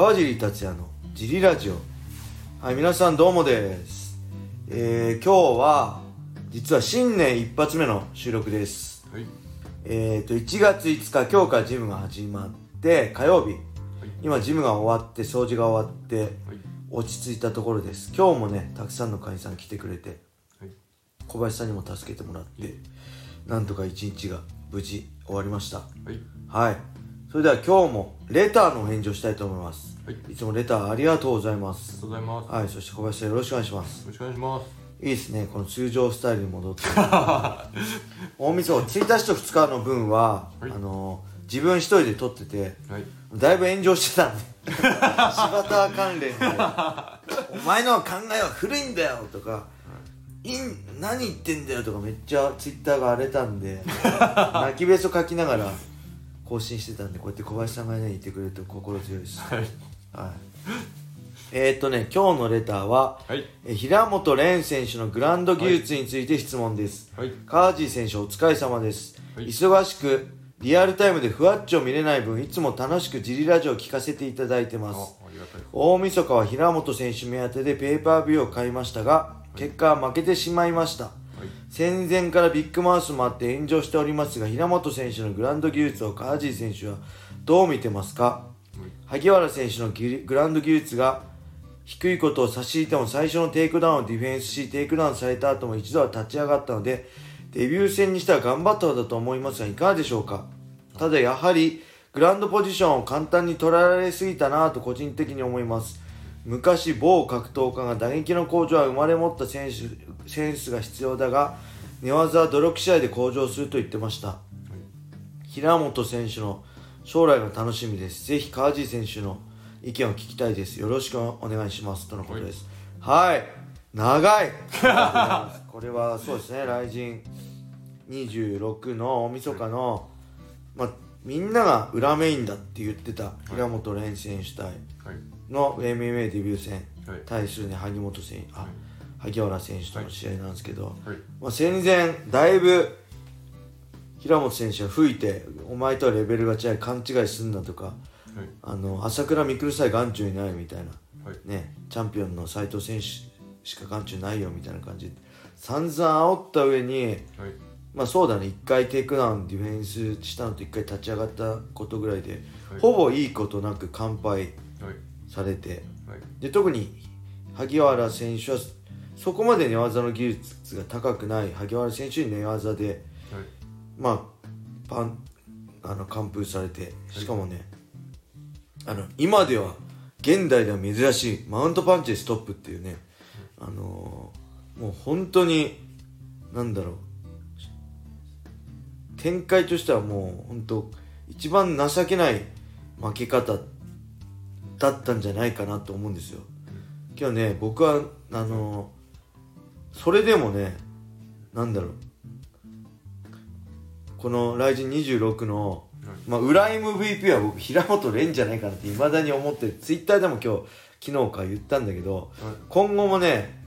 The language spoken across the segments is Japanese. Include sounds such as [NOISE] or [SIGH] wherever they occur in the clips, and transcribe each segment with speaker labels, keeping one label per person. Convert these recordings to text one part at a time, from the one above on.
Speaker 1: 川尻達也のジリラジオ。はい皆さんどうもです。えー、今日は実は新年一発目の収録です。
Speaker 2: はい。
Speaker 1: えーと1月5日今日からジムが始まって火曜日。今ジムが終わって掃除が終わって
Speaker 2: はい。
Speaker 1: 落ち着いたところです。今日もねたくさんの会員さん来てくれて
Speaker 2: はい。
Speaker 1: 小林さんにも助けてもらってなんとか一日が無事終わりました。
Speaker 2: はい。
Speaker 1: はいそれでは今日もレターのお返事をしたいと思います。
Speaker 2: はい。
Speaker 1: いつもレターありがとうございま
Speaker 2: あり
Speaker 1: す
Speaker 2: がとうございます。よ
Speaker 1: はいそして小林さんよろしくお願いします。
Speaker 2: ろしくお願いします。
Speaker 1: いいですねこの通常スタイルに戻って。[LAUGHS] 大晦日1日と2日の分は、
Speaker 2: はい。
Speaker 1: あの自分一人で撮ってて
Speaker 2: はい。
Speaker 1: だいぶ炎上してたんで。[LAUGHS] 柴田関連で「お前の考えは古いんだよ」とか「いん何言ってんだよ」とかめっちゃツイッターが荒れたんで [LAUGHS] 泣きべそ書きながら更新してたんでこうやって小林さんがねいてくれると心強いです。
Speaker 2: はい。
Speaker 1: はい。えー、っとね今日のレターは、
Speaker 2: はい。
Speaker 1: え平本蓮選手のグランド技術について質問です、
Speaker 2: はい。
Speaker 1: カージー選手お疲れ様です、
Speaker 2: はい。
Speaker 1: 忙しくリアルタイムでふわっちを見れない分いつも楽しくジリラジオを聞かせていただいてます。大晦日は平本選手目当てでペーパービューを買いましたが結果は負けてしまいました、
Speaker 2: はい
Speaker 1: 戦前からビッグマウスもあって炎上しておりますが平本選手のグランド技術をカージー選手はどう見てますか？萩原選手のグランド技術が低いことを差し引いても最初のテイクダウンをディフェンスしテイクダウンされた後も一度は立ち上がったのでデビュー戦にしては頑張ったのだと思いますがいかがでしょうか？ただやはりグランドポジションを簡単に取られすぎたなと個人的に思います。昔某格闘家が打撃の向上は生まれ持った選手センスが必要だが寝技は努力試合で向上すると言ってました平本選手の将来が楽しみです。ぜひ川地選手の意見を聞きたいです。よろしくお願いします。とのことです。はい。長い [LAUGHS] これはそうですね、来人26の大晦日の、まあ、みんなが裏メインだって言ってた平本蓮選手対
Speaker 2: はい
Speaker 1: の MMA デビュー戦、
Speaker 2: はい。
Speaker 1: 対するね、萩本選手、あ、萩原選手との試合なんですけど、
Speaker 2: はい。
Speaker 1: まあ、戦前だいぶ平本選手は吹いてお前とはレベルが違い勘違いすんなとか
Speaker 2: はい。
Speaker 1: あの朝倉未来さえ眼中にないみたいな、
Speaker 2: はい。
Speaker 1: ね、チャンピオンの斉藤選手しか眼中ないよみたいな感じ。で散々煽った上に
Speaker 2: はい。
Speaker 1: まあそうだね1回テイクダウンディフェンスしたのと1回立ち上がったことぐらいで、
Speaker 2: はい。
Speaker 1: ほぼいいことなく完敗
Speaker 2: はい
Speaker 1: されて。
Speaker 2: はい。
Speaker 1: で特に萩原選手はそこまで寝技の技術が高くない萩原選手に寝技で
Speaker 2: はい。
Speaker 1: まあパンあの完封されてしかもね、あの今では現代では珍しいマウントパンチでストップっていうね、あのーもう本当になんだろう展開としてはもう本当一番情けない負け方だったんじゃないかなと思うんですよ。今日ね僕はあのーそれでもねなんだろう。この「ライジン26の」まあ、裏 MVP は僕平本蓮じゃないかなっていまだに思ってツイッターでも今日昨日から言ったんだけど
Speaker 2: はい。
Speaker 1: 今後もね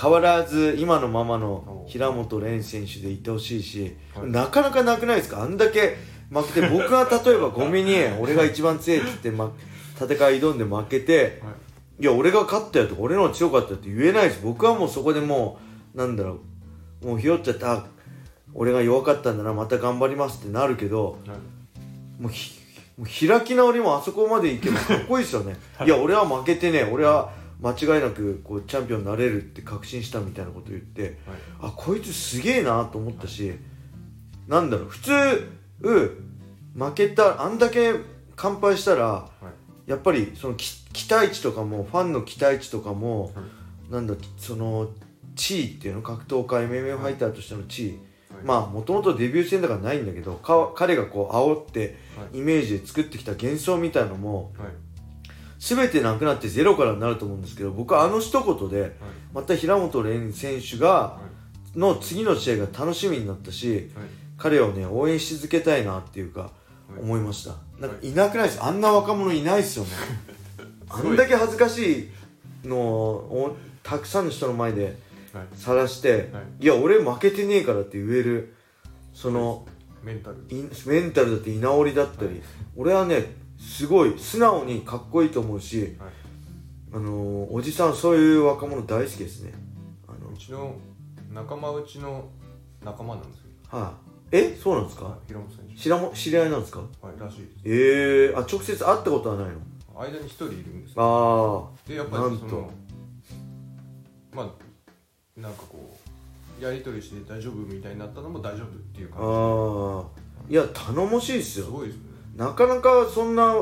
Speaker 1: 変わらず今のままの平本蓮選手でいてほしいし、
Speaker 2: はい。
Speaker 1: なかなかなくないですか？あんだけ負けて僕が例えばゴミに俺が一番強いって言って、ま、戦い挑んで負けて
Speaker 2: はい。
Speaker 1: いや俺が勝ったよとか俺の方が強かったって言えないです僕はもうそこでもうなんだろうもうひよっちゃってあ俺が弱かったんだなまた頑張りますってなるけど
Speaker 2: はい。
Speaker 1: もうひもう開き直りもあそこまでいけば [LAUGHS] かっこいいですよね。い。や俺は負けてね俺は間違いなくこうチャンピオンになれるって確信したみたいなこと言って
Speaker 2: はい。
Speaker 1: あこいつすげえなと思ったしなんだろう普通負けたあんだけ完敗したら
Speaker 2: はい
Speaker 1: やっぱりそのき期待値とかもファンの期待値とかも、
Speaker 2: はい。
Speaker 1: なんだその地位っていうの格闘家 MMA ファイターとしての地位、
Speaker 2: はい。
Speaker 1: まあもともとデビュー戦だからないんだけどか彼がこう煽って
Speaker 2: はい。
Speaker 1: イメージで作ってきた幻想みたいのも
Speaker 2: はい。
Speaker 1: 全てなくなってゼロからになると思うんですけど僕はあの一言でまた平本蓮選手が
Speaker 2: はい。
Speaker 1: の次の試合が楽しみになったし
Speaker 2: はい。
Speaker 1: 彼をね応援し続けたいなっていうか思いました。なんかい。なくないです？あんな若者いないですよね。[LAUGHS] あんだけ恥ずかしいのをたくさんの人の前で
Speaker 2: はい。
Speaker 1: 晒して、い、や俺負けてねえからって言えるその
Speaker 2: メンタル。
Speaker 1: いメンタルだって居直りだったり、俺はねすごい素直にかっこいいと思うし、
Speaker 2: はい。
Speaker 1: あのーおじさんそういう若者大好きですね。あの
Speaker 2: うちの仲間内の仲間なんですよ。
Speaker 1: はい、え？そうなんですか、
Speaker 2: はい平本選手
Speaker 1: 知らも知り合いなんですか？
Speaker 2: はいらしいです。
Speaker 1: ええあ直接会ったことはないの？
Speaker 2: 間に一人いるんですよ。
Speaker 1: あ
Speaker 2: でやっぱりそのまあなんかこうやり取りして大丈夫みたいになったのも大丈夫っていう
Speaker 1: ああ
Speaker 2: 感
Speaker 1: あいや頼もしいですよ。
Speaker 2: じすごいですね。
Speaker 1: なかなかそんな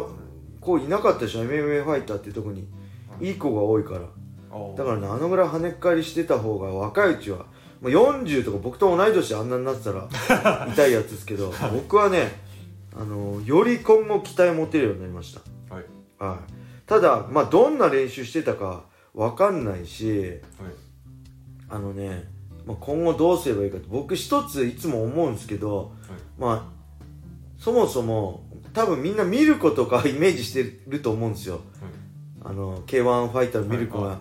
Speaker 1: 子いなかったでしょ MMA ファイターっていうとこに
Speaker 2: はい
Speaker 1: いい子が多いから
Speaker 2: あー
Speaker 1: だからねあのぐらい跳ねっ返りしてた方が若いうちはまあ40とか僕と同い年であんなになってたら [LAUGHS] 痛いやつですけど僕はねあのより今後期待持てるようになりました。
Speaker 2: はい。
Speaker 1: はい、ただ、まあ、どんな練習してたかわかんないし
Speaker 2: はい。
Speaker 1: あのね、まあ、今後どうすればいいかって僕一ついつも思うんですけど、まあそもそも多分みんな見る子とかイメージしてると思うんですよ。あの k 1ファイターのミルコが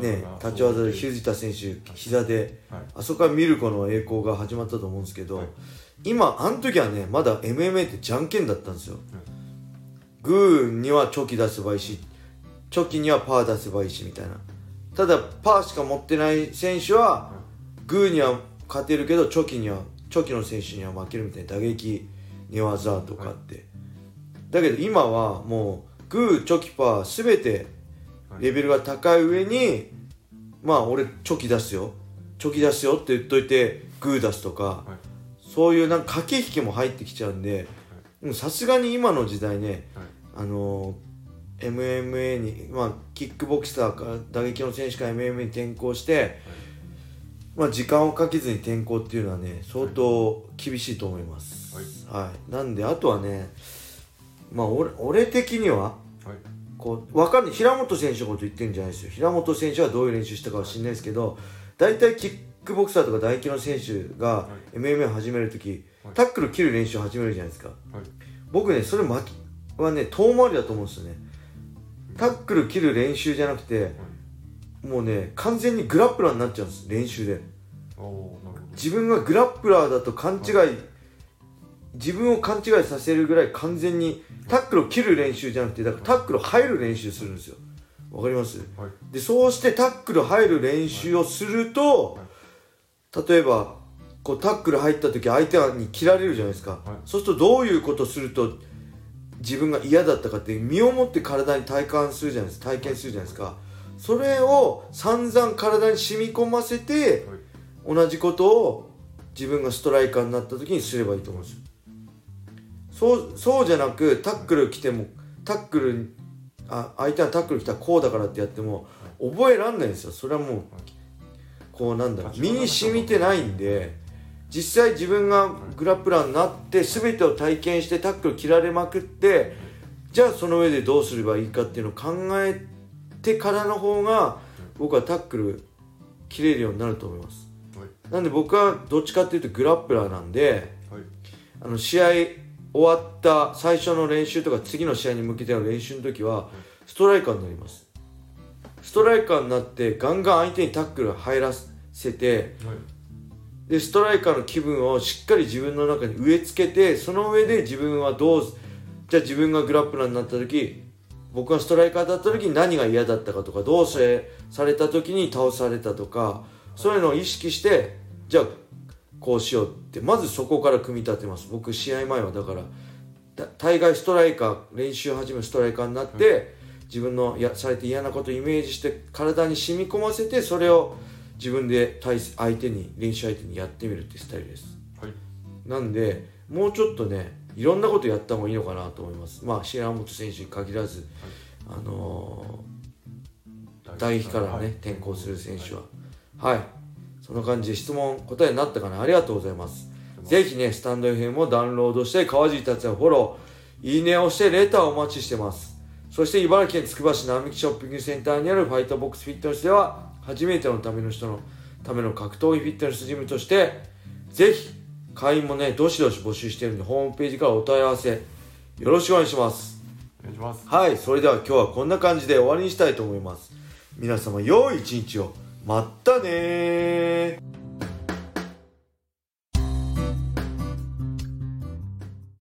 Speaker 1: ね立ち技で藤田選手膝で
Speaker 2: はい。
Speaker 1: あそこからミルコの栄光が始まったと思うんですけど、
Speaker 2: はい。
Speaker 1: 今あの時はねまだ MMA ってじゃんけんだったんですよ、グーにはチョキ出せばいいしチョキにはパー出せばいいしみたいな。ただパーしか持ってない選手はグーには勝てるけどチョキにはチョキの選手には負けるみたいな打撃寝技とかって、だけど今はもうグーチョキパー全てレベルが高い上にまあ俺チョキ出すよ。チョキ出すよって言っといてグー出すとか、
Speaker 2: はい。
Speaker 1: そういうなんか駆け引きも入ってきちゃうんでうんさすがに今の時代ね
Speaker 2: はい。
Speaker 1: あのー MMA に、まあ、キックボクサーから打撃の選手から MMA に転向して、まあ、時間をかけずに転向っていうのはね相当厳しいと思います、はい。なんであとはねまあ俺俺的には
Speaker 2: はい
Speaker 1: こうわかんない。平本選手のこと言ってるんじゃないですよ。平本選手はどういう練習したかは知んないですけど大体キックボクサーとか打撃の選手が MMA を始めるとき、
Speaker 2: はい。
Speaker 1: タックル切る練習を始めるじゃないですか。
Speaker 2: はい。
Speaker 1: 僕ねそれ巻きはね遠回りだと思うんですよね。タックル切る練習じゃなくてもうね完全にグラップラーになっちゃうんです練習で。自分がグラップラーだと勘違い自分を勘違いさせるぐらい完全にタックルを切る練習じゃなくてだからタックル入る練習するんですよ。わかります？
Speaker 2: どはい。
Speaker 1: でそうしてタックル入る練習をすると、例えばこうタックル入った時相手に切られるじゃないですか、
Speaker 2: はい。
Speaker 1: そうするとどういうことをすると自分が嫌だったかって身をもって体に体感するじゃないですか。体験するじゃないですか。それを散々体に染み込ませて
Speaker 2: はい。
Speaker 1: 同じことを自分がストライカーになった時にすればいいと思うんですよそうそうじゃなくタックル来てもタックルあ相手がタックル来たらこうだからってやっても覚えらんないんですよ。それはもうこうなんだろう。身に染みてないんで実際自分がグラップラーになって全てを体験してタックル切られまくってじゃあその上でどうすればいいかっていうのを考えてからの方が僕はタックル切れるようになると思います。
Speaker 2: はい。
Speaker 1: なんで僕はどっちかっていうとグラップラーなんで
Speaker 2: はい。
Speaker 1: あの試合終わった最初の練習とか次の試合に向けての練習の時はストライカーになります。ストライカーになってガンガン相手にタックル入らせて
Speaker 2: はい。
Speaker 1: でストライカーの気分をしっかり自分の中に植え付けてその上で自分はどうじゃあ自分がグラップラーになった時僕がストライカーだった時に何が嫌だったかとかどうせされた時に倒されたとかそういうのを意識してじゃあこうしようってまずそこから組み立てます。僕試合前はだからだ大概ストライカー練習を始めるストライカーになって、自分のやされて嫌なことをイメージして体に染み込ませてそれを自分で対相手に練習相手にやってみるってスタイルです。
Speaker 2: はい。
Speaker 1: なんでもうちょっとねいろんなことやった方がいいのかなと思います。まあ白本選手に限らず、あのー大飛からね、
Speaker 2: はい
Speaker 1: 転向する選手は。はい、そんな感じで質問答えになったかな？ありがとうございます。ぜひねスタンド FM をダウンロードして川尻達也フォローいいねをしてレターをお待ちしてます。そして茨城県つくば市並木ショッピングセンターにあるファイトボックスフィットネスでは初めてのための人のための格闘技フィットネスジムとしてぜひ会員もねどしどし募集してるんでホームページからお問い合わせよろしくお願いします。
Speaker 2: お願いします。
Speaker 1: はいそれでは今日はこんな感じで終わりにしたいと思います。皆様良い一日をまったねー。